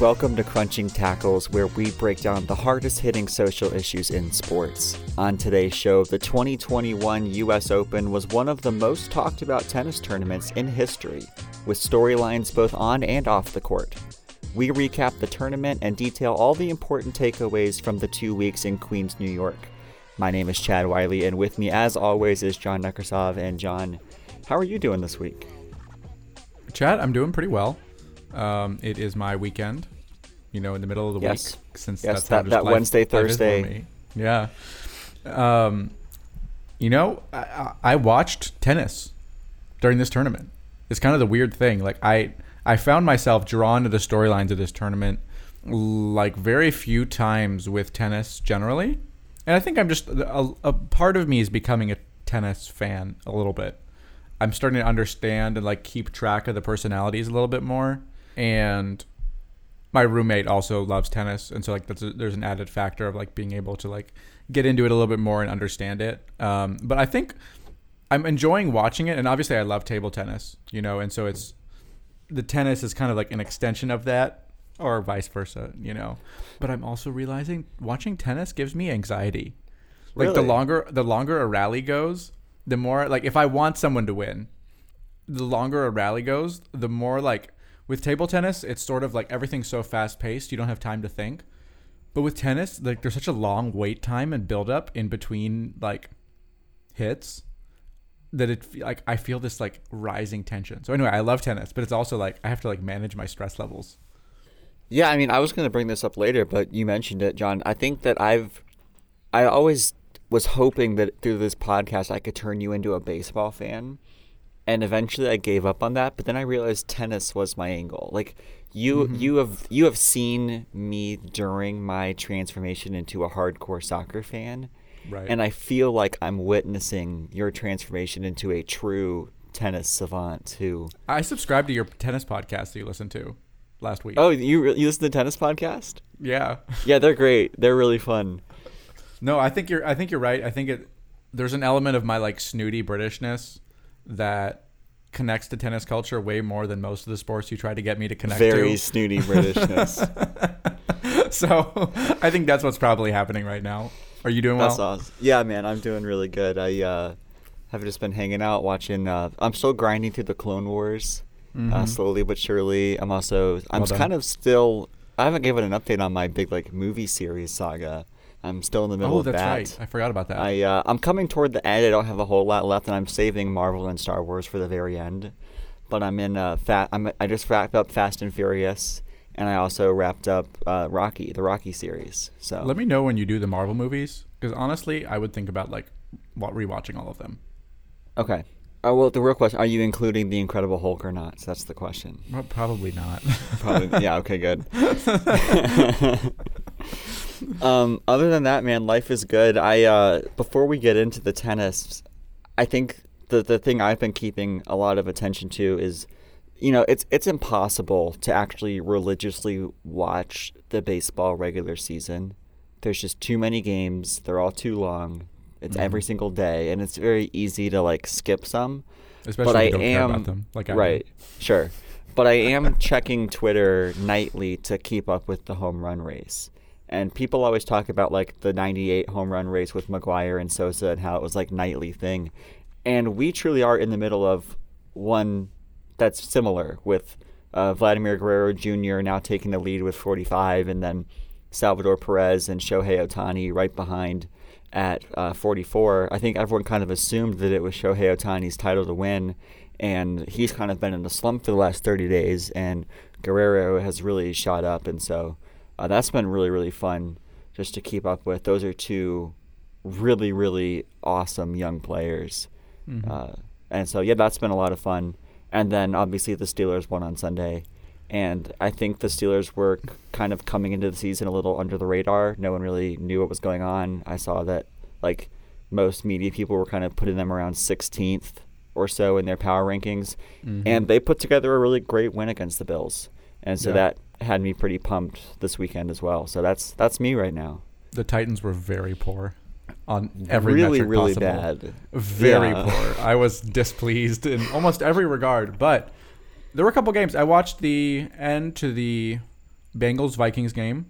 Welcome to Crunching Tackles, where we break down the hardest hitting social issues in sports. On today's show, the 2021 US Open was one of the most talked about tennis tournaments in history, with storylines both on and off the court. We recap the tournament and detail all the important takeaways from the two weeks in Queens, New York. My name is Chad Wiley, and with me, as always, is John Nekrasov. And John, how are you doing this week? Chad, I'm doing pretty well. Um, it is my weekend, you know, in the middle of the Yes. week, since Yes, that's that- that life- Wednesday, life is for Thursday. Yeah. Um, you know, I, I I watched tennis during this tournament. It's kind of the weird thing. Like I, I found myself drawn to the storylines of this tournament, like very few times with tennis generally. And I think I'm just a, a part of me is becoming a tennis fan a little bit. I'm starting to understand and like keep track of the personalities a little bit more. And my roommate also loves tennis, and so like that's a, there's an added factor of like being able to like get into it a little bit more and understand it. Um, but I think I'm enjoying watching it, and obviously I love table tennis, you know, and so it's the tennis is kind of like an extension of that, or vice versa, you know. But I'm also realizing watching tennis gives me anxiety. Like the longer the longer a rally goes, the more like if I want someone to win, the longer a rally goes, the more like with table tennis, it's sort of like everything's so fast paced, you don't have time to think. But with tennis, like there's such a long wait time and build up in between like hits that it like I feel this like rising tension. So anyway, I love tennis, but it's also like I have to like manage my stress levels. Yeah, I mean, I was going to bring this up later, but you mentioned it, John. I think that I've, I always was hoping that through this podcast I could turn you into a baseball fan, and eventually I gave up on that. But then I realized tennis was my angle. Like you, mm-hmm. you have you have seen me during my transformation into a hardcore soccer fan, Right. and I feel like I'm witnessing your transformation into a true tennis savant who. I subscribed to your tennis podcast that you listened to last week. Oh, you re- you listen to the tennis podcast? yeah. Yeah, they're great. They're really fun. No, I think you're. I think you're right. I think it. There's an element of my like snooty Britishness that connects to tennis culture way more than most of the sports you try to get me to connect Very to. Very snooty Britishness. so I think that's what's probably happening right now. Are you doing well? That's awesome. Yeah, man, I'm doing really good. I uh, have just been hanging out, watching. Uh, I'm still grinding through the Clone Wars, uh, Mhm. slowly but surely. I'm also. I'm Well kind of still. I haven't given an update on my big like movie series saga. I'm still in the middle Oh, of that's that. right. I forgot about that. I uh, I'm coming toward the end. I don't have a whole lot left, and I'm saving Marvel and Star Wars for the very end. But I'm in uh, fat. I'm I just wrapped up Fast and Furious, and I also wrapped up uh, Rocky, the Rocky series. So Let me know when you do the Marvel movies, because honestly, I would think about like rewatching all of them. okay. Oh well, the real question: Are you including the Incredible Hulk or not? So that's the question. Well, probably not. Probably. yeah. Okay. Good. um, other than that, man, life is good. I uh, before we get into the tennis, I think the the thing I've been keeping a lot of attention to is, you know, it's it's impossible to actually religiously watch the baseball regular season. There's just too many games. They're all too long. It's every Mhm. single day, and it's very easy to like skip some. Especially but if I am about them. Like I do. right, sure. But I am checking Twitter nightly to keep up with the home run race. And people always talk about like the 98 home run race with McGwire and Sosa and how it was like nightly thing. And we truly are in the middle of one that's similar with uh, Vladimir Guerrero Jr. now taking the lead with 45 and then Salvador Perez and Shohei Ohtani right behind at uh, 44. I think everyone kind of assumed that it was Shohei Ohtani's title to win, and he's kind of been in a slump for the last 30 days, and Guerrero has really shot up, and so uh, that's been really, really fun just to keep up with. Those are two really, really awesome young players. Mhm. Uh, and so, yeah, that's been a lot of fun. And then obviously the Steelers won on Sunday. And I think the Steelers were kind of coming into the season a little under the radar. No one really knew what was going on. I saw that, like, most media people were kind of putting them around 16th or so in their power rankings. Mhm. And they put together a really great win against the Bills. And so Yeah. that had me pretty pumped this weekend as well. So that's that's me right now. the Titans were very poor on every really, metric really possible. bad. Very Yeah. poor. I was displeased in almost every regard, but there were a couple games. I watched the end to the Bengals Vikings game,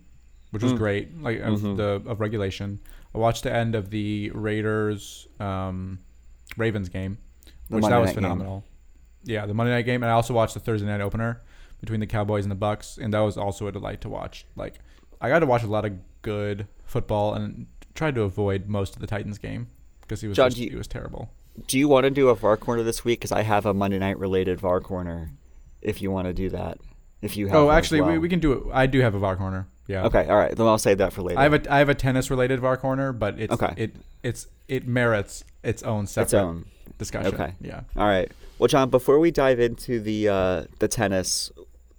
which was Mm. great, like of Mhm. the of regulation. I watched the end of the Raiders um, Ravens game, The which Monday that was night game. phenomenal. Yeah, the Monday night game, and I also watched the Thursday night opener between the Cowboys and the Bucs, and that was also a delight to watch. Like, I got to watch a lot of good football and tried to avoid most of the Titans game because he was John, just, you- it was terrible. Do you want to do a VAR corner this week? Because I have a Monday night related VAR corner. If you want to do that, if you have. Oh, actually, we, we can do it. I do have a VAR corner. Yeah. Okay, all right. Then I'll save that for later. I have a I have a tennis related VAR corner, but it's Okay. it it's it merits its own separate its own. discussion. Okay. Yeah. All right. Well, John, before we dive into the uh, the tennis,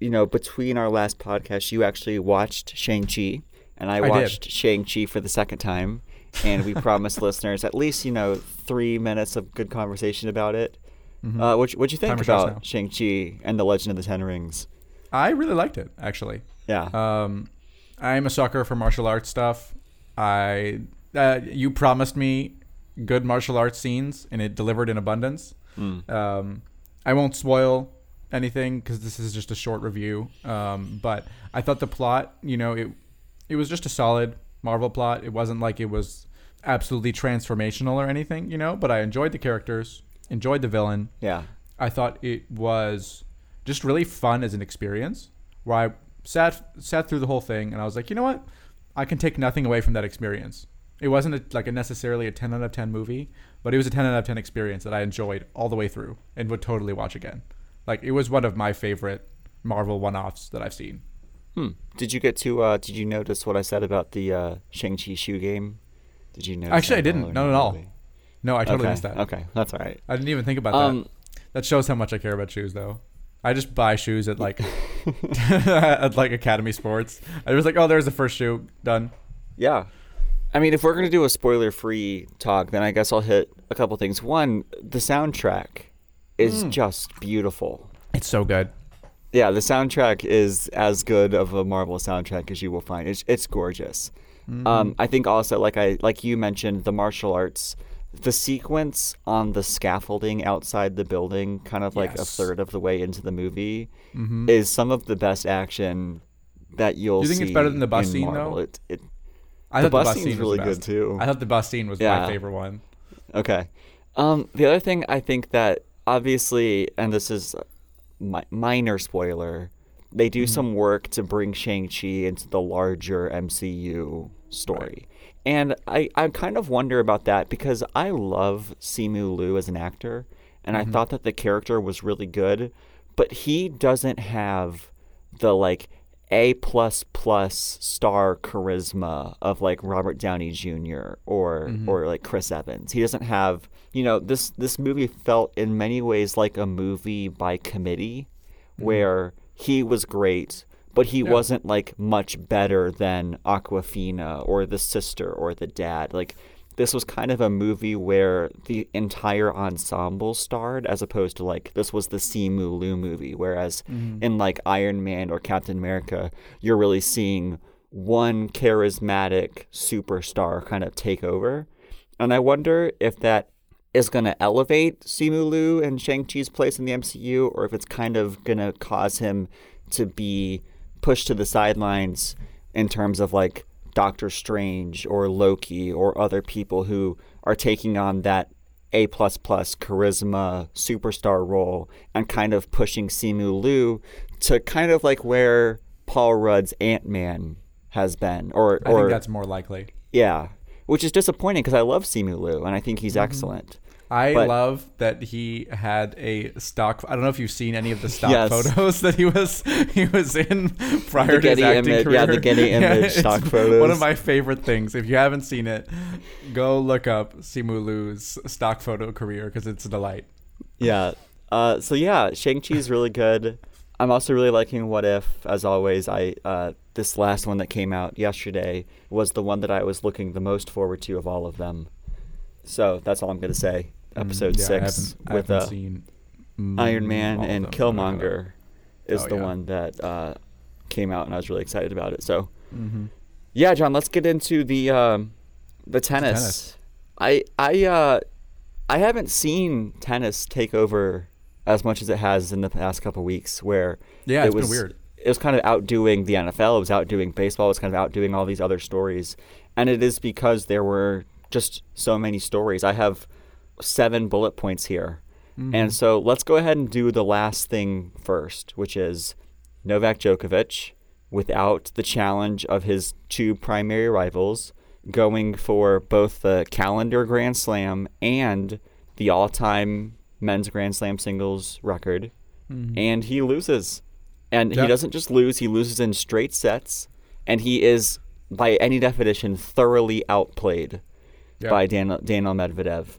you know, between our last podcast, you actually watched Shang Chi, and I I watched Shang Chi for the second time, and we promised listeners at least you know three minutes of good conversation about it. Mhm. Uh, what what'd you think Timer about Shang Chi and the Legend of the Ten Rings? I really liked it actually. Yeah. Um, I'm a sucker for martial arts stuff. I uh, you promised me good martial arts scenes, and it delivered in abundance. Mm. Um, I won't spoil anything because this is just a short review. Um, but I thought the plot, you know, it it was just a solid Marvel plot. It wasn't like it was absolutely transformational or anything, you know. But I enjoyed the characters, enjoyed the villain. Yeah. I thought it was just really fun as an experience. Where I sat sat through the whole thing and I was like, you know what, I can take nothing away from that experience. It wasn't a, like a necessarily a ten out of ten movie, but it was a ten out of ten experience that I enjoyed all the way through and would totally watch again. Like it was one of my favorite Marvel one-offs that I've seen. Hmm. Did you get to? Uh, did you notice what I said about the uh, Shang Chi shoe game? Did you notice? Actually, I that at all didn't. Not at all. really? No, I totally okay. missed that. Okay, that's all right. I didn't even think about Um, that. That shows how much I care about shoes, though. I just buy shoes at like at like Academy Sports. I was like, oh, there's the first shoe done. Yeah. I mean, if we're going to do a spoiler free talk, then I guess I'll hit a couple things. One, the soundtrack is Mm. just beautiful. It's so good. Yeah, the soundtrack is as good of a Marvel soundtrack as you will find. It's, it's gorgeous. Mm-hmm. Um, I think also, like I like you mentioned, the martial arts, the sequence on the scaffolding outside the building, kind of like a third of the way into the movie, Mhm. is some of the best action that you'll Do you think it's better than the bus scene, Marvel. though? It, it, I the thought bus scene was really the good too. I thought the bus scene was Yeah. my favorite one. Okay. Um, the other thing I think that obviously, and this is mi- minor spoiler, they do mm-hmm. some work to bring Shang Chi into the larger MCU story, and I I kind of wonder about that because I love Simu Liu as an actor, and I mm-hmm. thought that the character was really good, but he doesn't have the like a plus plus star charisma of like Robert Downey Jr. or mm-hmm. or like Chris Evans. He doesn't have you know this this movie felt in many ways like a movie by committee mm-hmm. where he was great but he Yeah. wasn't like much better than Awkwafina or the sister or the dad. Like this was kind of a movie where the entire ensemble starred as opposed to like this was the Simu Liu movie whereas mm-hmm. in like Iron Man or Captain America you're really seeing one charismatic superstar kind of take over. And I wonder if that is going to elevate Simu Liu and Shang-Chi's place in the MCU or if it's kind of going to cause him to be pushed to the sidelines in terms of like Doctor Strange or Loki or other people who are taking on that A plus plus charisma superstar role and kind of pushing Simu Liu to kind of like where Paul Rudd's Ant Man has been, or I or think that's more likely. yeah, which is disappointing because I love Simu Liu and I think he's excellent. I But- love that he had a stock. I don't know if you've seen any of the stock Yes. photos that he was he was in prior to his acting image- career. yeah, the Getty image it's stock photos. One of my favorite things. If you haven't seen it, go look up Simu Liu's stock photo career because it's a delight. Yeah. Uh, so yeah, Shang Chi is really good. I'm also really liking What If. As always, I uh, this last one that came out yesterday was the one that I was looking the most forward to of all of them. So that's all I'm gonna say. Episode Mm, yeah, six with uh, Iron mm, Man and them. Killmonger is Oh, the yeah. one that uh, came out, and I was really excited about it. So Mm-hmm. yeah, John, let's get into the um, the tennis. tennis. I I uh, I haven't seen tennis take over as much as it has in the past couple weeks. Where Yeah, it it's been was weird. it was kind of outdoing the NFL. It was outdoing baseball. It was kind of outdoing all these other stories, and it is because there were just so many stories. I have seven bullet points here, Mm-hmm. and so let's go ahead and do the last thing first, which is Novak Djokovic without the challenge of his two primary rivals going for both the calendar Grand Slam and the all-time men's Grand Slam singles record, mm-hmm. and he loses. And Yeah. he doesn't just lose; he loses in straight sets, and he is, by any definition, thoroughly outplayed Yeah. by Daniel, Daniel Medvedev.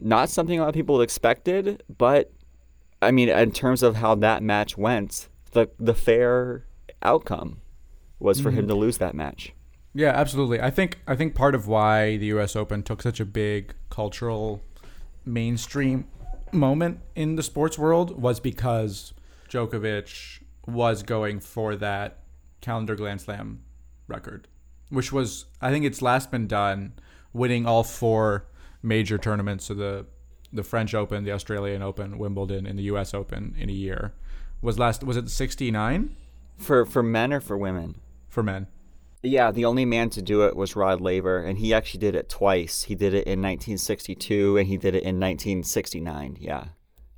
Not something a lot of people expected, but I mean, in terms of how that match went, the the fair outcome was for him mm-hmm. to lose that match. Yeah, absolutely. I think I think part of why the U.S. Open took such a big cultural mainstream moment in the sports world was because Djokovic was going for that calendar Grand Slam record, which was I think it's last been done winning all four major tournaments, so the the French Open, the Australian Open, Wimbledon, and the U.S. Open in a year. Was last was it 69 For for men or for women? for men? Yeah, the only man to do it was Rod Laver, and he actually did it twice. He did it in 1962 and he did it in 1969. Yeah,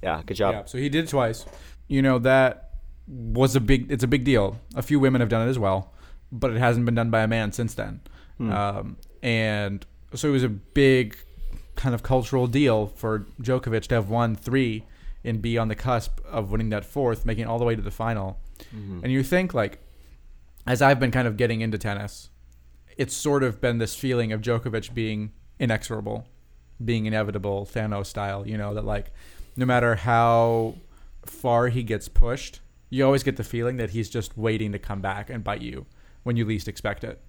yeah, good job. Yeah, so he did it twice. You know that was a big. It's a big deal. A few women have done it as well, but it hasn't been done by a man since then. Um, and so it was a big kind of cultural deal for Djokovic to have won three and be on the cusp of winning that fourth, making it all the way to the final. And you think like, as I've been kind of getting into tennis, it's sort of been this feeling of Djokovic being inexorable, being inevitable, Thanos style. You know that like, no matter how far he gets pushed, you always get the feeling that he's just waiting to come back and bite you when you least expect it.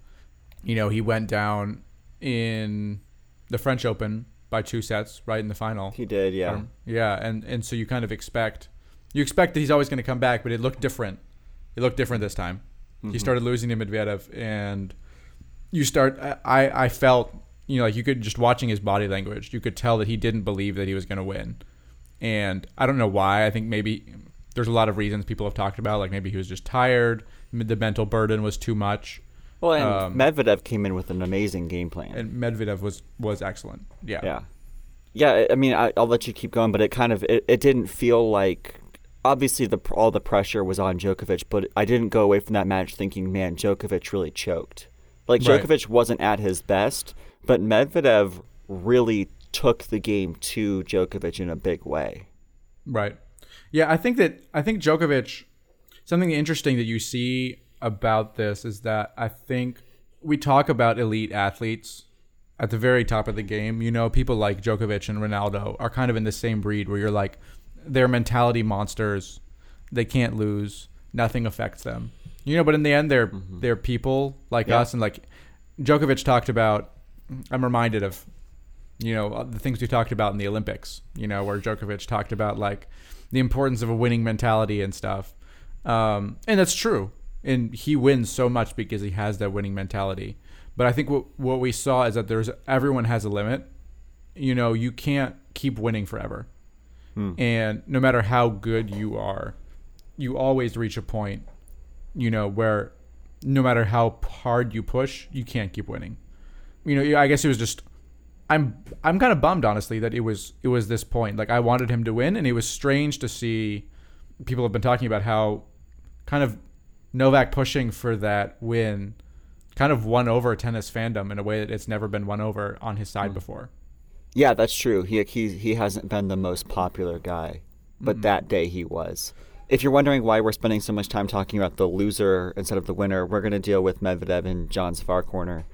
You know, he went down in the French Open by two sets right in the final. He did, yeah. Um, yeah, and and so you kind of expect you expect that he's always going to come back, but it looked different. It looked different this time. He started losing to Medvedev, and you start. I I felt you know like you could just watching his body language, you could tell that he didn't believe that he was going to win, and I don't know why. I think maybe there's a lot of reasons people have talked about, like maybe he was just tired, the mental burden was too much, Well, and Um, Medvedev came in with an amazing game plan. and Medvedev was was excellent. Yeah, yeah, yeah. I- I mean, I, I'll let you keep going, but it kind of it, it didn't feel like obviously the all the pressure was on Djokovic, but I didn't go away from that match thinking, man, Djokovic really choked. Like Right. Djokovic wasn't at his best, but Medvedev really took the game to Djokovic in a big way. Right. Yeah, I think that I think Djokovic. Something interesting that you see about this is that I think we talk about elite athletes at the very top of the game. You know, people like Djokovic and Ronaldo are kind of in the same breed where you're like, they're mentality monsters. They can't lose. Nothing affects them. You know, but in the end, they're they're people like Yeah. us, and like Djokovic talked about. I'm reminded of you know the things we talked about in the Olympics. You know where Djokovic talked about like the importance of a winning mentality and stuff, um, and that's true. And he wins so much because he has that winning mentality. But I think what what we saw is that there's everyone has a limit. You know, you can't keep winning forever, Hmm. and no matter how good you are, you always reach a point, you know, where no matter how hard you push, you can't keep winning. You know, I guess it was just I'm I'm kind of bummed honestly that it was it was this point. Like I wanted him to win and it was strange to see people have been talking about how kind of Novak pushing for that win kind of won over tennis fandom in a way that it's never been won over on his side hmm. before. Yeah, that's true. He he he hasn't been the most popular guy, but mm. that day he was. If you're wondering why we're spending so much time talking about the loser instead of the winner, we're going to deal with Medvedev in John's VAR corner.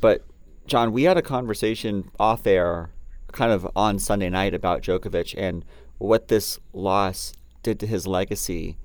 But John, we had a conversation off air, kind of on Sunday night about Djokovic and what this loss did to his legacy.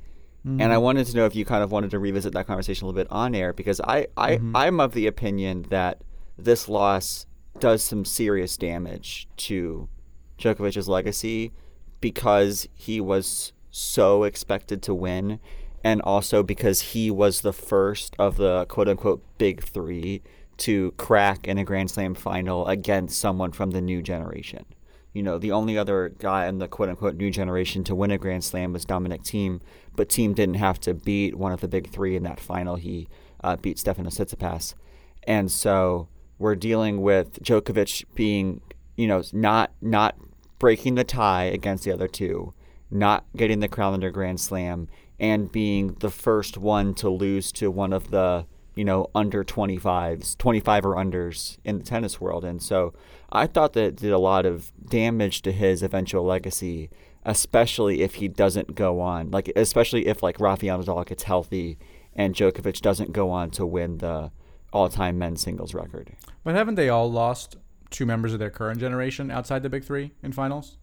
And I mm. wanted to know if you kind of wanted to revisit that conversation a little bit on air because I, I mm-hmm. I'm of the opinion that this loss does some serious damage to Djokovic's legacy because he was so expected to win and also because he was the first of the quote unquote big 3 to crack in a Grand Slam final against someone from the new generation. you know, the only other guy in the quote unquote new generation to win a Grand Slam was Dominic Thiem, but Thiem didn't have to beat one of the big three in that final. He uh, beat Stefanos Tsitsipas. And so we're dealing with Djokovic being, you know, not not breaking the tie against the other two, not getting the crown under Grand Slam, and being the first one to lose to one of the you know under 25s 25 or unders in the tennis world. And so i thought that it did a lot of damage to his eventual legacy especially if he doesn't go on like especially if like rafael nadal gets healthy and Djokovic doesn't go on to win the all-time men's singles record But haven't they all lost two members of their current generation outside the big three in finals?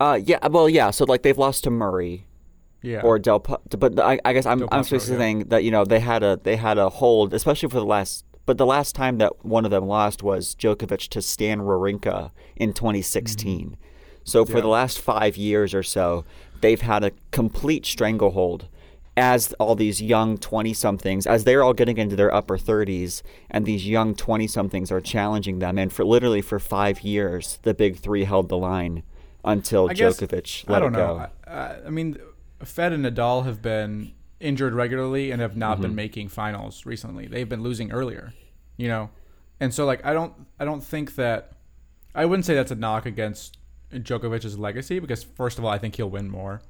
uh yeah well yeah so like they've lost to murray Yeah. or Del but I, I guess I'm Del I'm specifically yeah. saying that you know they had a they had a hold especially for the last but the last time that one of them lost was Djokovic to Stan Wawrinka in 2016. So for Mm-hmm. Yeah. the last 5 years or so they've had a complete stranglehold as all these young 20 somethings as they're all getting into their upper 30s and these young 20 somethings are challenging them and for literally for 5 years the big 3 held the line until I guess- Djokovic I let don't it know. go. I, I- I mean, Fed and Nadal have been injured regularly and have not been Mm-hmm. making finals recently. They've been losing earlier, you know, and so like I don't I don't think that I wouldn't say that's a knock against Djokovic's legacy because first of all I think he'll win more.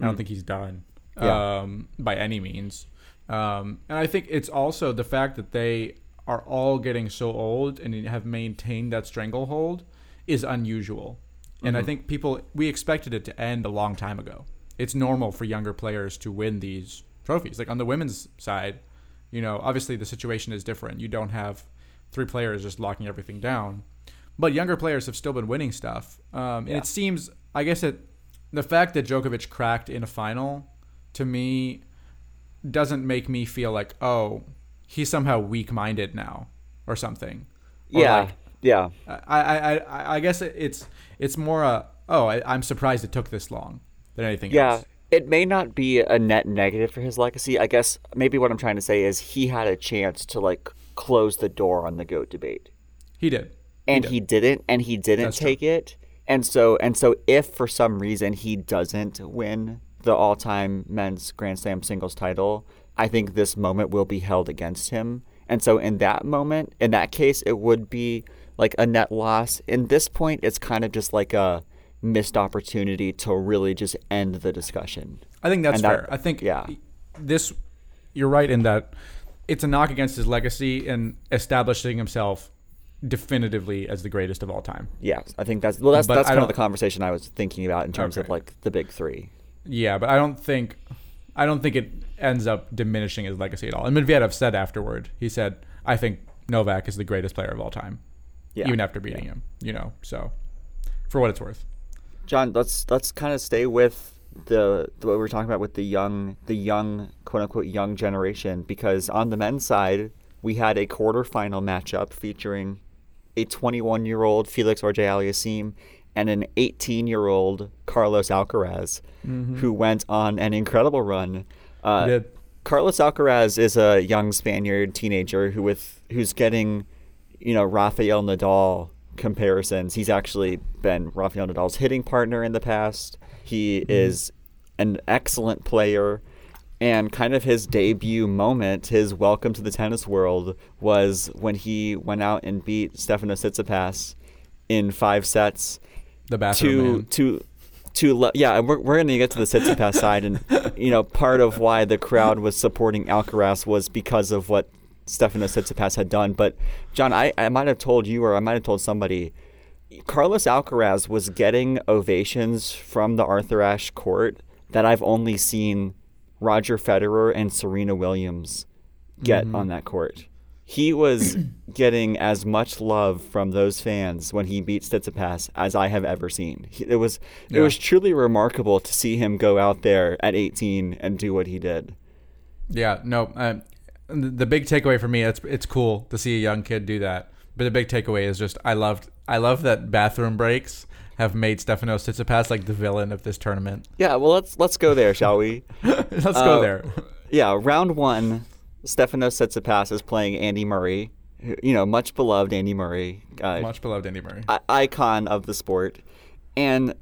I don't think he's done Mm. Yeah. um, by any means, um, and I think it's also the fact that they are all getting so old and have maintained that stranglehold is unusual. And I think people we expected it to end a long time ago. It's normal for younger players to win these trophies. Like on the women's side, you know, obviously the situation is different. You don't have three players just locking everything down, but younger players have still been winning stuff. Um, and Yeah. it seems, I guess, it the fact that Djokovic cracked in a final, to me, doesn't make me feel like oh he's somehow weak-minded now or something. Or yeah. like, yeah. I, I, I, I guess it's it's more a oh I, I'm surprised it took this long than anything else. Yeah, else. it may not be a net negative for his legacy. I guess maybe what I'm trying to say is he had a chance to like close the door on the goat debate, He did. and did. he didn't, and he didn't That's true. take it. And so, and so, if for some reason he doesn't win the all-time men's Grand Slam singles title, I think this moment will be held against him. And so, in that moment, in that case, it would be like a net loss. In this point, it's kind of just like a missed opportunity to really just end the discussion. I think that's that- fair. I think yeah. this you're right in that it's a knock against his legacy and establishing himself definitively as the greatest of all time. Yeah, I think that's well. That's But that's kind of the conversation I was thinking about in terms of like the big three. Yeah, but I don't think I don't think it ends up diminishing his legacy at all. And Medvedev said afterward, he said, "I think Novak is the greatest player of all time, Yeah, even after beating him." You know, so for what it's worth. John, let's let's kind of stay with the, the what we're talking about with the young the young quote unquote young generation because on the men's side we had a quarterfinal matchup featuring a 21 year old Felix Auger Aliassime and an 18 year old Carlos Alcaraz who went on an incredible run. Uh. Carlos Alcaraz is a young Spaniard teenager who with who's getting, you know, Rafael Nadal comparisons. He's actually been Rafael Nadal's hitting partner in the past. He is an excellent player. And kind of his debut moment, his welcome to the tennis world, was when he went out and beat Stefanos Tsitsipas in five sets The bathroom to man. to to le- yeah and we're, we're going to get to the Tsitsipas side and you know part of why the crowd was supporting Alcaraz was because of what Stefanos Tsitsipas had done but John I, I might have told you or I might have told somebody Carlos Alcaraz was getting ovations from the Arthur Ashe court that I've only seen Roger Federer and Serena Williams get Mm-hmm. on that court. He was getting as much love from those fans when he beat Tsitsipas as I have ever seen. He, it was it was truly remarkable to see him go out there at 18 and do what he did. Yeah, no. Uh, the big takeaway for me, it's it's cool to see a young kid do that. But the big takeaway is just I loved I love that bathroom breaks have made Stefanos Tsitsipas like the villain of this tournament. Yeah, well let's let's go there, shall we? Let's Uh, go there. Yeah, round one, Stefanos Tsitsipas is playing Andy Murray, you know, much beloved Andy Murray, uh, Much beloved Andy Murray. I- icon of the sport. And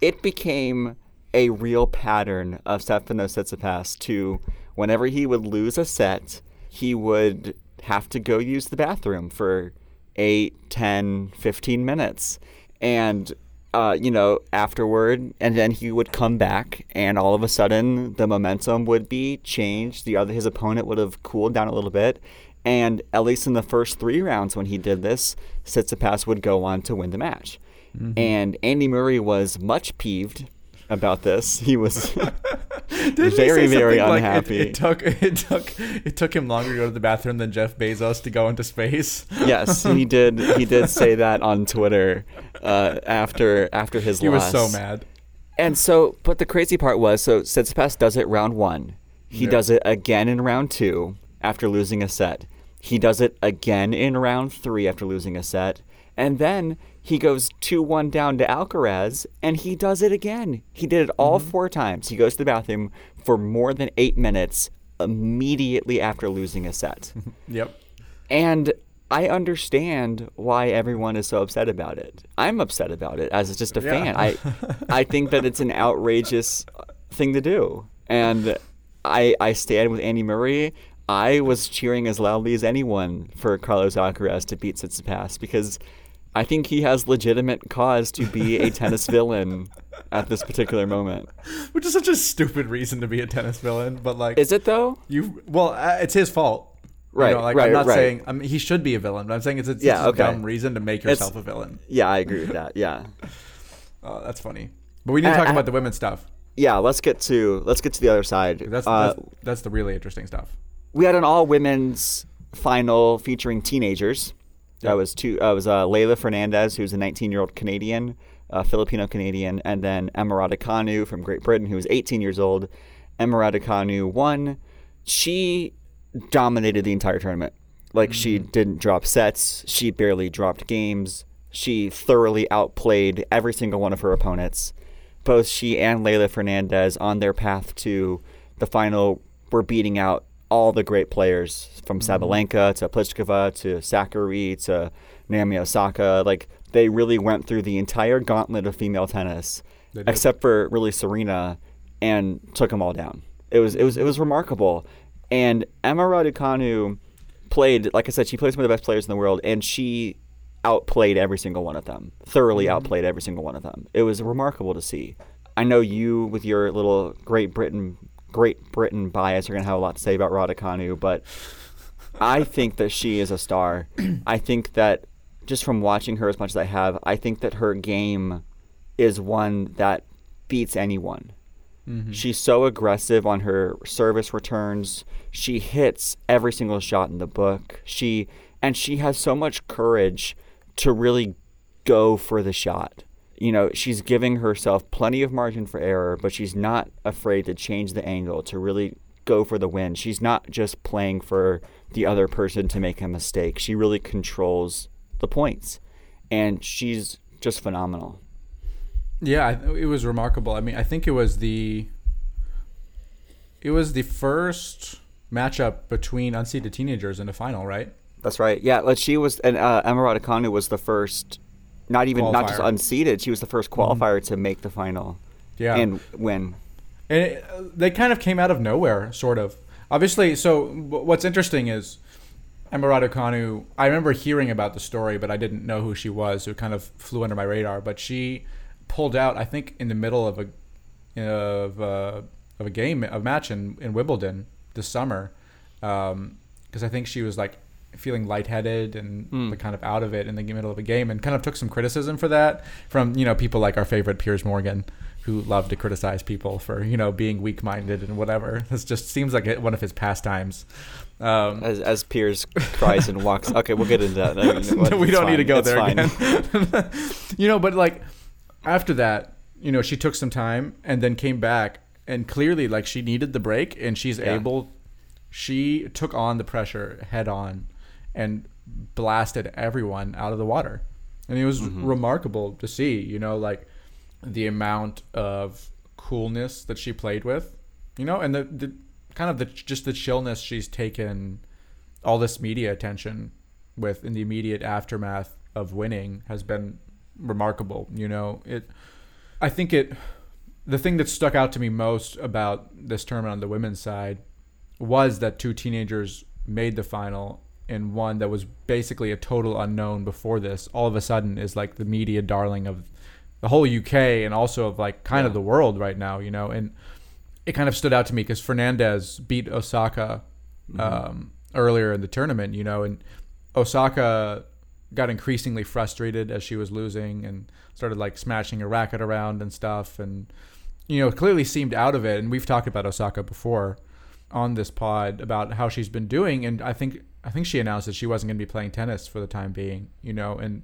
it became a real pattern of Stefanos Tsitsipas to whenever he would lose a set, he would have to go use the bathroom for 8, 10, 15 minutes. And uh, you know, afterward, and then he would come back, and all of a sudden the momentum would be changed. The other, his opponent would have cooled down a little bit, and at least in the first three rounds when he did this, Tsitsipas would go on to win the match. Mm-hmm. And Andy Murray was much peeved about this. He was very, very unhappy. Like it, it, took it took it took him longer to go to the bathroom than Jeff Bezos to go into space. yes, he did. He did say that on Twitter uh, after after his he loss. He was so mad. And so, but the crazy part was, so Tsitsipas does it round one. He does it again in round two after losing a set. He does it again in round three after losing a set. And then he goes 2 1 down to Alcaraz, and he does it again. He did it all mm-hmm. four times. He goes to the bathroom for more than eight minutes immediately after losing a set. yep. And I understand why everyone is so upset about it. I'm upset about it as just a yeah. fan. I I think that it's an outrageous thing to do. And I I stand with Andy Murray. I was cheering as loudly as anyone for Carlos Alcaraz to beat Tsitsipas because I think he has legitimate cause to be a tennis villain at this particular moment. Which is such a stupid reason to be a tennis villain, but like, is it though? You well, uh, it's his fault. Right, you know, like, right, I'm not right. saying I mean, he should be a villain, but I'm saying it's, it's, yeah, okay. a dumb reason to make yourself it's, a villain. Yeah, I agree with that. Yeah. oh, that's funny. But we need to talk about the women's stuff. Yeah, let's get to let's get to the other side. That's, uh, that's that's the really interesting stuff. We had an all women's final featuring teenagers. That was two. Uh, was uh, Leylah Fernandez, who's a 19 year old Canadian, uh, Filipino Canadian, and then Emma Raducanu from Great Britain, who was 18 years old. Emma Raducanu won. She dominated the entire tournament. Like mm-hmm. she didn't drop sets. She barely dropped games. She thoroughly outplayed every single one of her opponents. Both she and Leylah Fernandez on their path to the final were beating out all the great players from mm-hmm. Sabalenka to Pliskova to Sakkari to Naomi Osaka. Like they really went through the entire gauntlet of female tennis, except for really Serena, and took them all down. It was it was it was remarkable. And Emma Raducanu played, like I said, she played some of the best players in the world, and she outplayed every single one of them. Thoroughly mm-hmm. outplayed every single one of them. It was remarkable to see. I know you, with your little Great Britain Great Britain bias are going to have a lot to say about Raducanu, but I think that she is a star. I think that just from watching her as much as I have, I think that her game is one that beats anyone. Mm-hmm. She's so aggressive on her service returns. She hits every single shot in the book. She and she has so much courage to really go for the shot you know, she's giving herself plenty of margin for error, but she's not afraid to change the angle to really go for the win. She's not just playing for the other person to make a mistake. She really controls the points, and she's just phenomenal. Yeah, it was remarkable. I mean, I think it was the it was the first matchup between unseeded teenagers in the final, right? That's right. Yeah, like she was, and uh, Emma Raducanu was the first not even qualifier. not just unseeded. She was the first mm-hmm. qualifier mm-hmm. to make the final. Yeah, and win. And it, uh, they kind of came out of nowhere, sort of. Obviously, so what's interesting is Emma Raducanu. I remember hearing about the story, but I didn't know who she was. So it kind of flew under my radar. But she pulled out, I think, in the middle of a of a, uh, of a game, a match in, in Wimbledon this summer, because um, I think she was like feeling lightheaded and mm. kind of out of it in the middle of a game, and kind of took some criticism for that from you know people like our favorite Piers Morgan, who love to criticize people for you know being weak-minded and whatever. This just seems like one of his pastimes. Um, as, as Piers cries and walks. Okay, we'll get into that. I mean, we don't fine. need to go it's there fine. again. you know, but like after that, you know, she took some time and then came back, and clearly, like she needed the break, and she's yeah. able. She took on the pressure head on and blasted everyone out of the water. And it was mm-hmm. remarkable to see, you know, like the amount of coolness that she played with, you know, and the, the kind of the just the chillness she's taken all this media attention with in the immediate aftermath of winning has been remarkable. You know, it. I think it. The thing that stuck out to me most about this tournament on the women's side was that two teenagers made the final and one that was basically a total unknown before this all of a sudden is like the media darling of the whole UK and also of like kind yeah. of the world right now, you know. And it kind of stood out to me because Fernandez beat Osaka mm-hmm. um, earlier in the tournament, you know, and Osaka got increasingly frustrated as she was losing and started like smashing her racket around and stuff and you know clearly seemed out of it and we've talked about Osaka before on this pod about how she's been doing and I think I think she announced that she wasn't going to be playing tennis for the time being you know and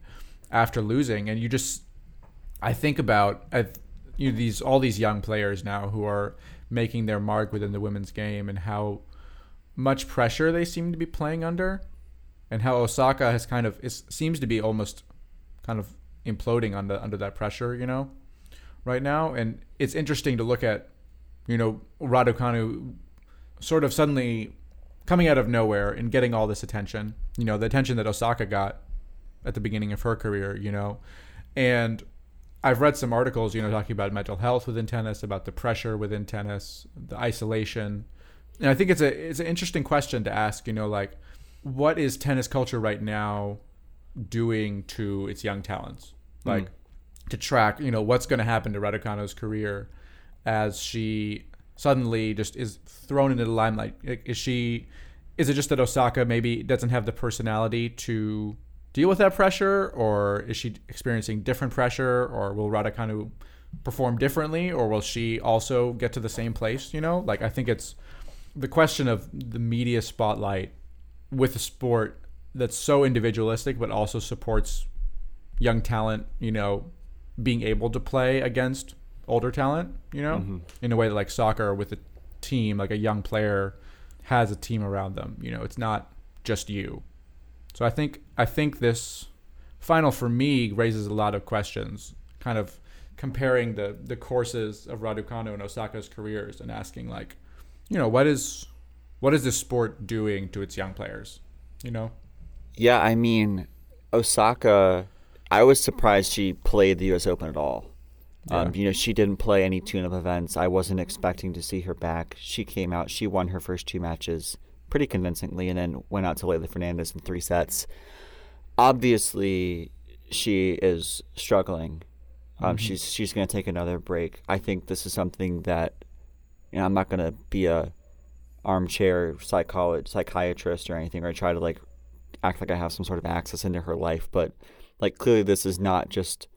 after losing and you just I think about I, you know, these all these young players now who are making their mark within the women's game and how much pressure they seem to be playing under and how Osaka has kind of it seems to be almost kind of imploding under under that pressure, you know, right now. And it's interesting to look at, you know, Raducanu sort of suddenly coming out of nowhere and getting all this attention. You know, the attention that Osaka got at the beginning of her career, you know. And I've read some articles, you know, talking about mental health within tennis, about the pressure within tennis, the isolation. And I think it's a it's an interesting question to ask, you know, like what is tennis culture right now doing to its young talents? Hmm. Like mm. to track, you know, what's going to happen to Raducanu's career as she suddenly just is thrown into the limelight. Is she is it just that Osaka maybe doesn't have the personality to deal with that pressure, or is she experiencing different pressure, or will Raducanu perform differently, or will she also get to the same place? You know, like I think it's the question of the media spotlight with a sport that's so individualistic, but also supports young talent. You know, being able to play against older talent. You know, mm-hmm. in a way that like soccer with a team, like a young player has a team around them. You know, it's not just you so I think I think this final for me raises a lot of questions, kind of comparing the the courses of Raducanu and Osaka's careers and asking like, you know, what is what is this sport doing to its young players? You know? Yeah, I mean, Osaka. I was surprised she played the U.S. Open at all. Yeah. Um, you know, she didn't play any tune-up events. I wasn't expecting to see her back. She came out. She won her first two matches pretty convincingly and then went out to Leylah Fernandez in three sets. Obviously, she is struggling. Um, mm-hmm. She's she's going to take another break. I think this is something that you know, I'm not going to be a armchair psychologist, psychiatrist or anything, or try to like act like I have some sort of access into her life. But like clearly, this is not just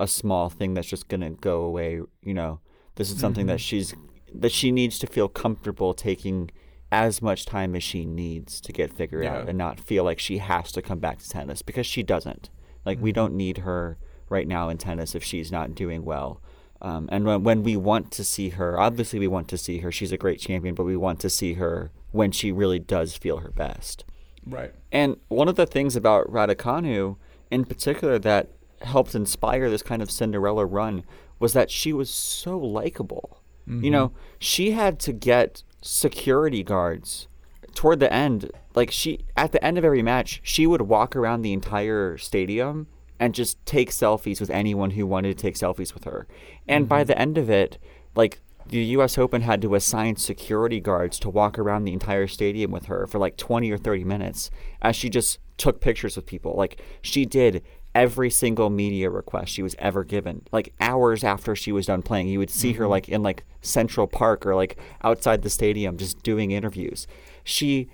a small thing that's just going to go away. You know, this is something mm-hmm. that she's that she needs to feel comfortable taking as much time as she needs to get figured yeah. out and not feel like she has to come back to tennis because she doesn't. Like mm-hmm. we don't need her right now in tennis if she's not doing well. Um, and when, when we want to see her, obviously we want to see her. She's a great champion, but we want to see her when she really does feel her best. Right. And one of the things about Raducanu, in particular, that helped inspire this kind of Cinderella run was that she was so likable. Mm-hmm. You know, she had to get security guards toward the end like she at the end of every match she would walk around the entire stadium and just take selfies with anyone who wanted to take selfies with her and mm-hmm. by the end of it like the US Open had to assign security guards to walk around the entire stadium with her for like 20 or 30 minutes as she just took pictures with people like she did every single media request she was ever given. Like hours after she was done playing, you would see mm-hmm. her like in like Central Park or like outside the stadium just doing interviews. She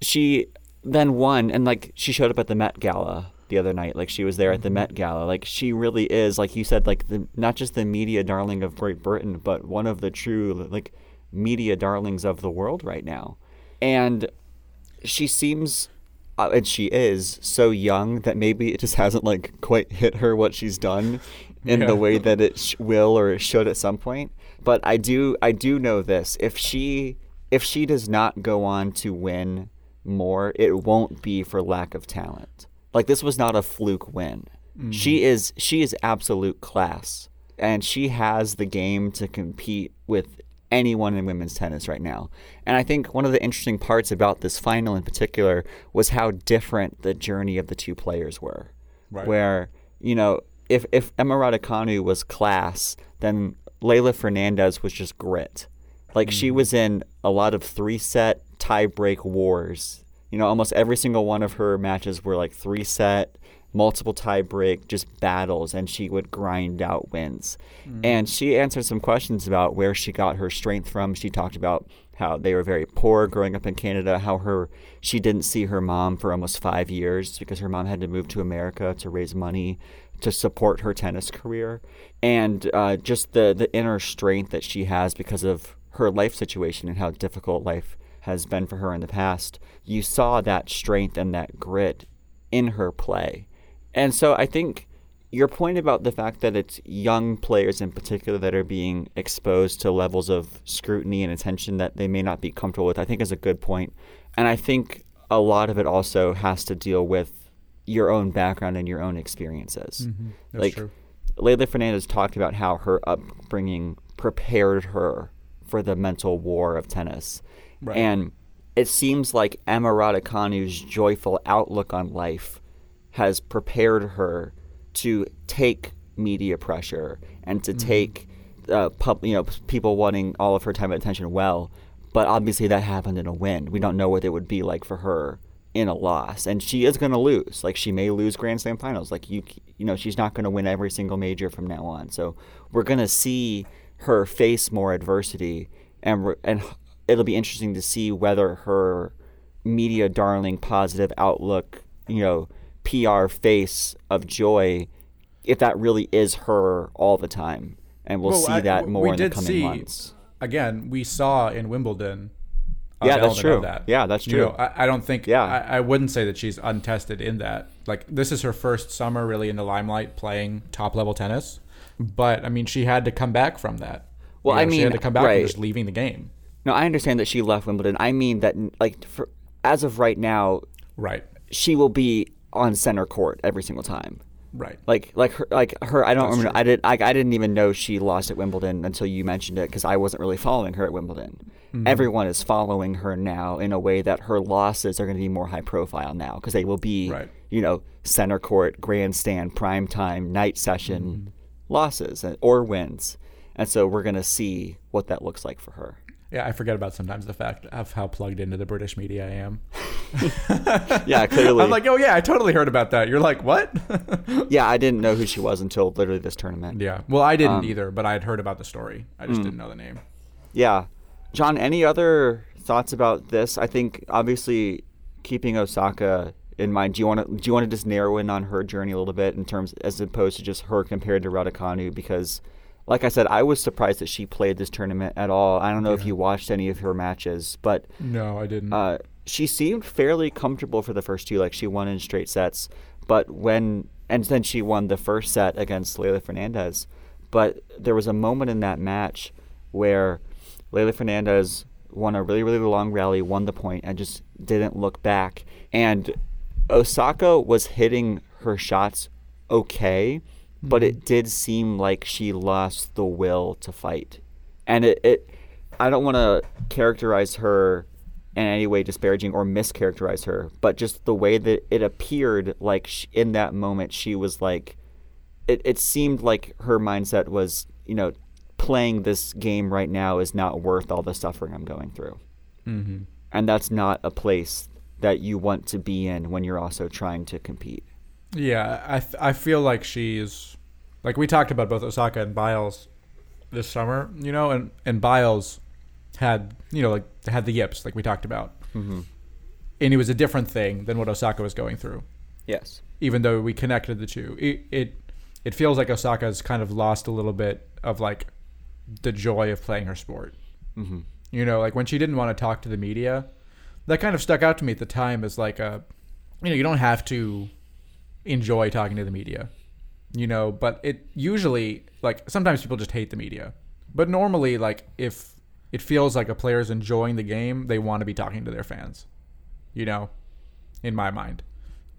she then won and like she showed up at the Met Gala the other night. Like she was there at the mm-hmm. Met Gala. Like she really is, like you said, like the not just the media darling of Great Britain, but one of the true like media darlings of the world right now. And she seems uh, and she is so young that maybe it just hasn't like quite hit her what she's done in yeah. the way that it sh- will or should at some point. But I do I do know this: if she if she does not go on to win more, it won't be for lack of talent. Like this was not a fluke win. Mm-hmm. She is she is absolute class, and she has the game to compete with anyone in women's tennis right now. And I think one of the interesting parts about this final in particular was how different the journey of the two players were. Right. Where, you know, if if Emma Raducanu was class, then Leylah Fernandez was just grit. Like she mm. was in a lot of three set tie break wars. You know, almost every single one of her matches were like three set, multiple tie break, just battles, and she would grind out wins. And she answered some questions about where she got her strength from. She talked about how they were very poor growing up in Canada, how her she didn't see her mom for almost five years because her mom had to move to America to raise money to support her tennis career, and uh, just the the inner strength that she has because of her life situation and how difficult life has been for her in the past. You saw that strength and that grit in her play, and so I think your point about the fact that it's young players in particular that are being exposed to levels of scrutiny and attention that they may not be comfortable with, I think is a good point. And I think a lot of it also has to deal with your own background and your own experiences. Mm-hmm. That's like true. Leylah Fernandez talked about how her upbringing prepared her for the mental war of tennis. Right. And it seems like Emma Raducanu's joyful outlook on life has prepared her to take media pressure and to take uh, pub, you know people wanting all of her time and attention well. But obviously that happened in a win. We don't know what it would be like for her in a loss, and she is going to lose. Like she may lose Grand Slam finals. Like you, you know, she's not going to win every single major from now on. So we're going to see her face more adversity, and and it'll be interesting to see whether her media darling positive outlook, you know, PR face of joy, if that really is her all the time, and we'll, Well, see I- that more in the coming see- months. Again, we saw in Wimbledon. Yeah, that's element true. of That. Yeah, that's true. know, I, don't think. Yeah. I, I wouldn't say that she's untested in that. Like this is her first summer really in the limelight playing top level tennis. But I mean, she had to come back from that. Well, You I know, she had to come back right. from just leaving the game. No, I understand that she left Wimbledon. I mean that, like, for, as of right now, Right. she will be on center court every single time. Right. Like, like her, like her. I don't That's remember. true. I did. I, I didn't even know she lost at Wimbledon until you mentioned it because I wasn't really following her at Wimbledon. Mm-hmm. Everyone is following her now in a way that her losses are going to be more high profile now because they will be, Right. you know, center court, grandstand, prime time, night session Mm-hmm. losses or wins, and so we're going to see what that looks like for her. Yeah, I forget about sometimes the fact of how plugged into the British media I am. Yeah, clearly. I'm like, oh yeah, I totally heard about that. You're like, what? yeah, I didn't know who she was until literally this tournament. yeah. Well, I didn't Um, either, but I had heard about the story. I mm. just didn't know the name. Yeah. John, any other thoughts about this? I think obviously keeping Osaka in mind, do you want to do you want to just narrow in on her journey a little bit in terms as opposed to just her compared to Raducanu because like I said, I was surprised that she played this tournament at all. I don't know if you watched any of her matches, but No, I didn't. uh, she seemed fairly comfortable for the first two. Like she won in straight sets, but when and then she won the first set against Leylah Fernandez. But there was a moment in that match where Leylah Fernandez won a really really long rally, won the point, and just didn't look back. And Osaka was hitting her shots okay, but it did seem like she lost the will to fight. And it, it I don't want to characterize her in any way disparaging or mischaracterize her, but just the way that it appeared like sh in that moment she was like it, it seemed like her mindset was, you know, playing this game right now is not worth all the suffering I'm going through. mm-hmm. And that's not a place that you want to be in when you're also trying to compete. Yeah, I th- I feel like she's like we talked about both Osaka and Biles this summer, you know, and and Biles had you know like had the yips like we talked about, Mm-hmm. and it was a different thing than what Osaka was going through. Yes. Even though we connected the two, it it, it feels like Osaka's kind of lost a little bit of like the joy of playing her sport. Mm-hmm. You know, like when she didn't want to talk to the media, that kind of stuck out to me at the time as like a, you know, you don't have to enjoy talking to the media, you know, but it usually, like, sometimes people just hate the media. But normally, like, if it feels like a player's enjoying the game, they want to be talking to their fans, you know, in my mind.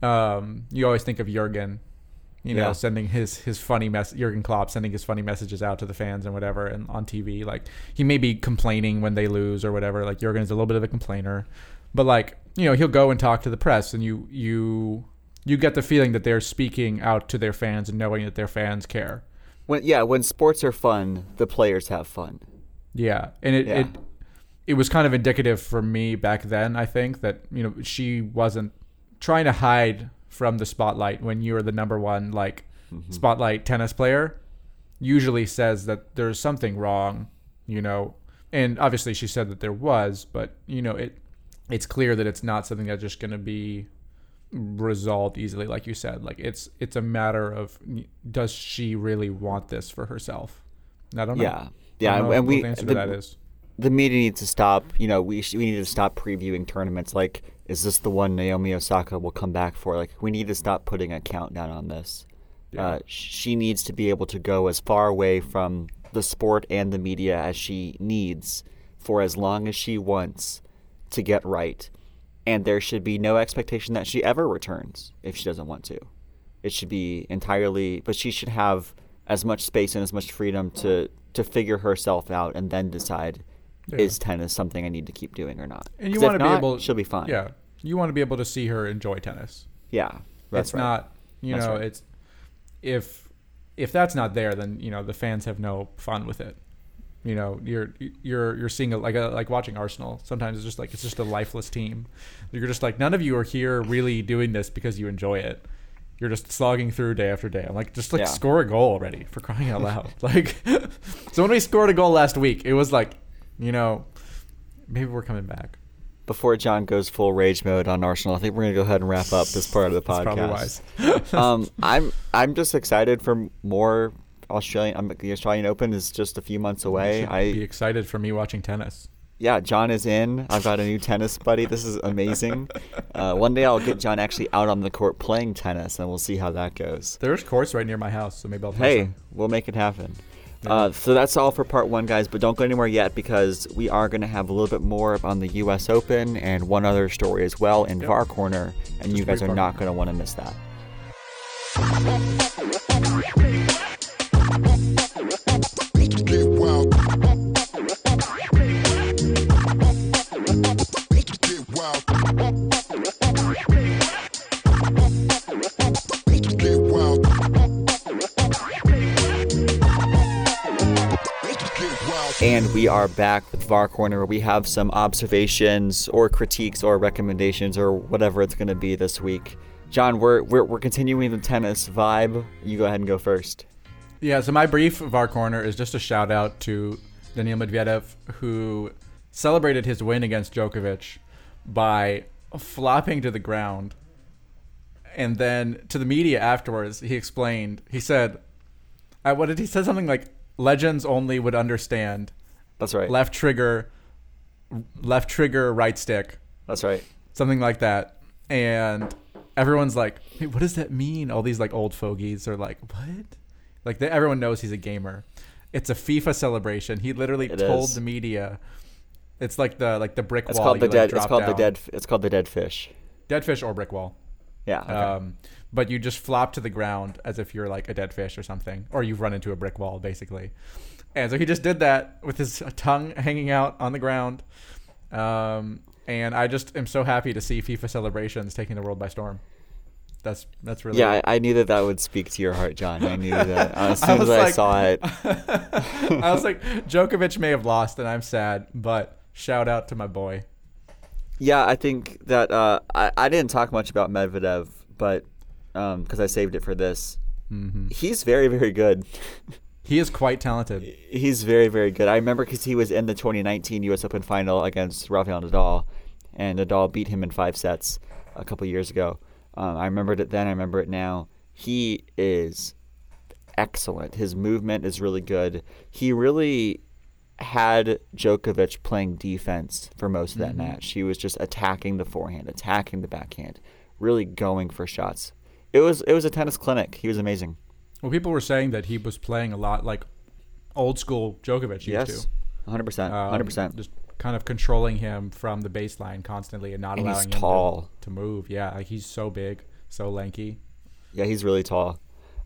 Um, you always think of Jurgen, you know, Yeah. sending his his funny mess Jurgen Klopp sending his funny messages out to the fans and whatever and on TV like he may be complaining when they lose or whatever like Jurgen's a little bit of a complainer but like you know he'll go and talk to the press and you you you get the feeling that they're speaking out to their fans and knowing that their fans care. When yeah, when sports are fun, the players have fun. Yeah, and it Yeah. it it was kind of indicative for me back then. I think that you know she wasn't trying to hide from the spotlight when you're the number one like Mm-hmm. spotlight tennis player. Usually says that there's something wrong, you know, and obviously she said that there was, but you know it it's clear that it's not something that's just going to be resolved easily like you said like it's it's a matter of does she really want this for herself i don't know Yeah, yeah, know and we the answer the, to that is the media needs to stop. You know, we sh- we need to stop previewing tournaments. Like, is this the one Naomi Osaka will come back for? Like, we need to stop putting a countdown on this. Uh, she needs to be able to go as far away from the sport and the media as she needs for as long as she wants to get right. And there should be no expectation that she ever returns if she doesn't want to. It should be entirely, but she should have as much space and as much freedom to to figure herself out and then decide Yeah. is tennis something I need to keep doing or not. And you want to be not, able, she'll be fine. Yeah, you want to be able to see her enjoy tennis. yeah. That's it's right. not, you That's know, right. it's if if that's not there, then you know the fans have no fun with it. You know, you're you're you're seeing a, like a, like watching Arsenal. Sometimes it's just like it's just a lifeless team. You're just like none of you are here really doing this because you enjoy it. You're just slogging through day after day. I'm like, just like Yeah. score a goal already for crying out loud. like, so when we scored a goal last week, it was like, you know, maybe we're coming back. Before John goes full rage mode on Arsenal, I think we're gonna go ahead and wrap up this part of the podcast. wise. um, I'm I'm just excited for more Australian. Um, the Australian Open is just a few months away. should I be excited for me watching tennis. yeah, John is in. I've got a new tennis buddy. This is amazing. Uh, one day I'll get John actually out on the court playing tennis, and we'll see how that goes. There's courts right near my house, so maybe I'll. Hey, them. we'll make it happen. Uh, so that's all for part one, guys. But don't go anywhere yet because we are going to have a little bit more on the U.S. Open and one other story as well in Yep. VAR Corner, and you guys are not going to want to miss that. And we are back with VAR Corner, where we have some observations or critiques or recommendations or whatever it's going to be this week. John, we're, we're, we're continuing the tennis vibe. You go ahead and go first. Yeah, so my brief VAR corner is just a shout out to Daniil Medvedev, who celebrated his win against Djokovic by flopping to the ground. And then to the media afterwards, he explained, he said, uh, what did he say? Something like, legends only would understand That's right. left trigger, left trigger, right stick, That's right. something like that. And everyone's like, hey, what does that mean? All these like old fogies are like, what? Like they, everyone knows he's a gamer. It's a FIFA celebration. He literally It told is. the media, it's like the like the brick It's wall. called the dead. It's called the dead. It's called the dead fish. dead fish or brick wall. Yeah. Okay. Um, but you just flop to the ground as if you're like a dead fish or something, or you've run into a brick wall basically. And so he just did that with his tongue hanging out on the ground. Um, and I just am so happy to see FIFA celebrations taking the world by storm. That's that's really yeah, I, I knew that that would speak to your heart, John. I knew that as I soon as was I saw it. I was like, Djokovic may have lost, and I'm sad, but shout out to my boy. Yeah, I think that uh, I I didn't talk much about Medvedev, but because I saved it for this, hmm he's very very good. He is quite talented. He's very very good. I remember because he was in the 2019 U.S. Open final against Rafael Nadal, and Nadal beat him in five sets a couple years ago. Um, I remembered it then. I remember it now. He is excellent. His movement is really good. He really had Djokovic playing defense for most of that Mhm. match. He was just attacking the forehand, attacking the backhand, really going for shots. It was it was a tennis clinic. He was amazing. Well, people were saying that he was playing a lot like old school Djokovic used yes, to. 100%. Um, 100%. Just kind of controlling him from the baseline constantly and not And allowing him to- tall. To, move. Yeah, like he's so big, so lanky. Yeah, he's really tall.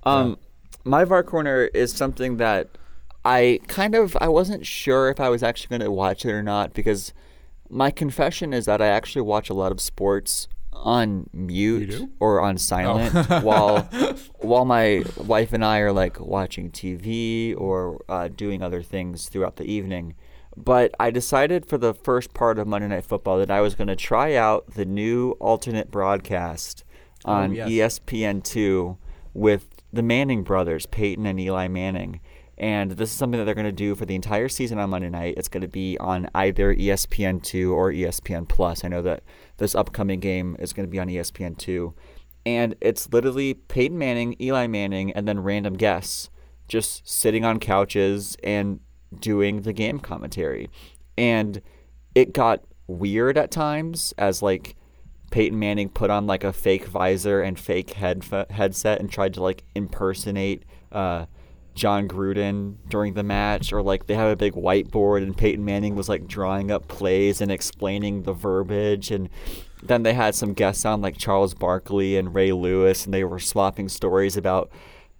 Um, my VAR corner is something that I kind of I wasn't sure if I was actually going to watch it or not because my confession is that I actually watch a lot of sports on mute or on silent while while my wife and I are like watching TV or uh, doing other things throughout the evening. But I decided for the first part of Monday Night Football that I was going to try out the new alternate broadcast on E yes. ESPN2 with the Manning brothers, Peyton and Eli Manning. And this is something that they're going to do for the entire season on Monday night. It's going to be on either E ESPN2 or ESPN Plus. I know that this upcoming game is going to be on E ESPN2. And it's literally Peyton Manning, Eli Manning, and then random guests just sitting on couches and doing the game commentary. And it got weird at times as like Peyton Manning put on like a fake visor and fake head headset and tried to like impersonate uh, Jon Gruden during the match, or like they have a big whiteboard and Peyton Manning was like drawing up plays and explaining the verbiage, and then they had some guests on like Charles Barkley and Ray Lewis, and they were swapping stories about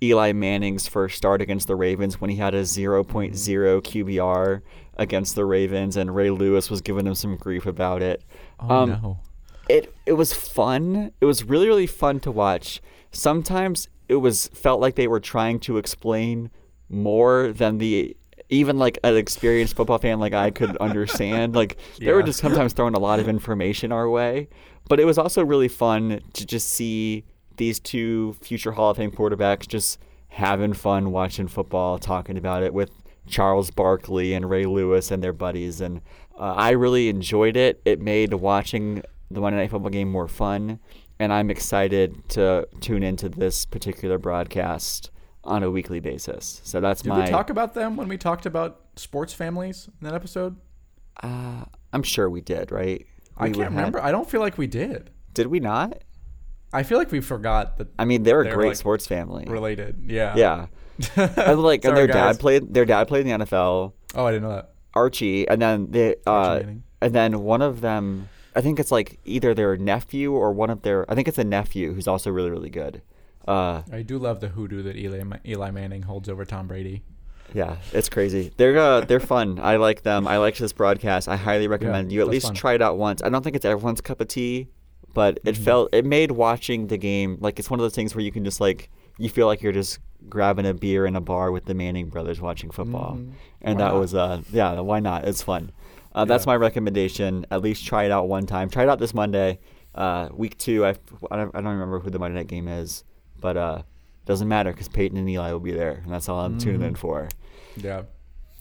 Eli Manning's first start against the Ravens when he had a 0.0 QBR against the Ravens, and Ray Lewis was giving him some grief about it. Oh Um, no. it it was fun. It was really really fun to watch. Sometimes it was felt like they were trying to explain more than the even like an experienced football fan like I could understand. like they were just sometimes throwing a lot of information our way. But it was also really fun to just see these two future Hall of Fame quarterbacks just having fun watching football, talking about it with Charles Barkley and Ray Lewis and their buddies. And uh, I really enjoyed it. It made watching the Monday Night Football game more fun. And I'm excited to tune into this particular broadcast on a weekly basis. So that's Did my. Did we talk about them when we talked about sports families in that episode? uh, I'm sure we did, right? I can't have- remember. I don't feel like we did. Did we not? I feel like we forgot that I mean, they're a great like, sports family. related. Yeah. Yeah. and like, and Sorry, their dad played. Their dad played in the NFL. Oh, I didn't know that. Archie, and then the uh, and then one of them. I think it's like either their nephew or one of their. I think it's a nephew who's also really really good. Uh, I do love the hoodoo that Eli, Eli Manning holds over Tom Brady. yeah, it's crazy. They're uh, they're fun. I like them. I like this broadcast. I highly recommend you at least fun. try it out once. I don't think it's everyone's cup of tea, but it Mm-hmm. felt it made watching the game like it's one of those things where you can just like you feel like you're just grabbing a beer in a bar with the Manning brothers watching football, Mhm. and Why that not? was uh yeah why not it's fun. Uh, That's Yeah. my recommendation. At least try it out one time. Try it out this Monday, uh, week two. I, I, don't, I don't remember who the Monday night game is, but uh, doesn't matter because Peyton and Eli will be there, and that's all I'm tuning Mm-hmm. in for. Yeah.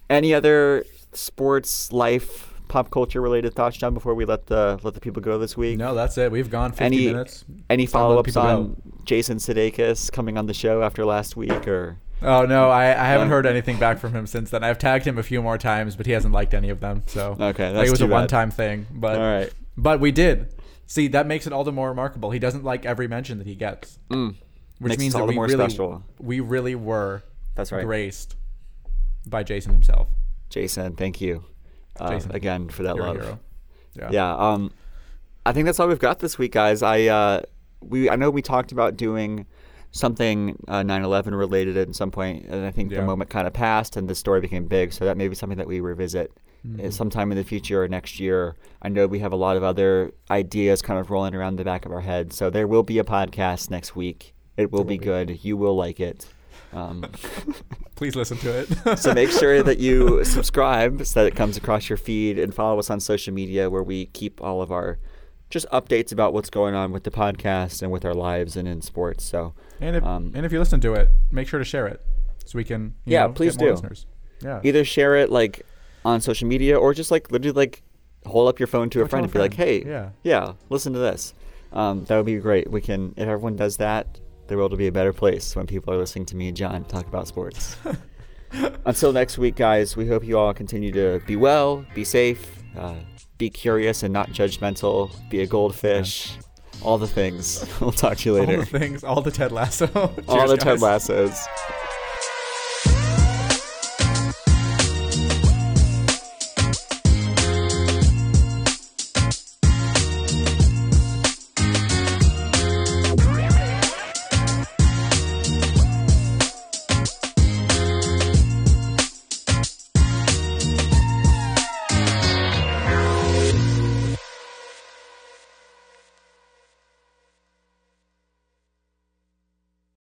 Any other sports, life, pop culture related thoughts, John? Before we let the let the people go this week. No, that's it. We've gone 50 Any minutes. any Time to let follow ups on go. Jason Sudeikis coming on the show after last week, or Oh no, I, I haven't heard anything back from him since then. I've tagged him a few more times, but he hasn't liked any of them. So Okay, like, it was a one-time thing. But all right, but we did see that makes it all the more remarkable. He doesn't like every mention that he gets, mm, which Makes means that the we more really special. we really were that's right. graced by Jason himself. Jason, thank you uh, Jason, again for that love. hero. Yeah. Yeah. Um, I think that's all we've got this week, guys. I uh, we I know we talked about doing something uh, 9/11 related at some point, and I think Yeah. the moment kind of passed and the story became big. So that may be something that we revisit uh, Mhm. sometime in the future or next year. I know we have a lot of other ideas kind of rolling around the back of our head. So there will be a podcast next week. It will There be be. good. You will like it. Um, Please listen to it. so make sure that you subscribe so that it comes across your feed and follow us on social media where we keep all of our just updates about what's going on with the podcast and with our lives and in sports. So and if um, and if you listen to it, make sure to share it so we can you Yeah, know, please get more do. listeners. Yeah. either share it like on social media or just like literally like hold up your phone to Or a friend and be like, hey, Yeah. yeah, listen to this. Um, that would be great. We can if everyone does that, the world will be a better place when people are listening to me and John talk about sports. Until next week, guys, we hope you all continue to be well, be safe, uh, be curious and not judgmental, be a goldfish, all the things. we'll talk to you later. All the things, all the Ted Lasso. all Cheers, the Ted guys. Lassos.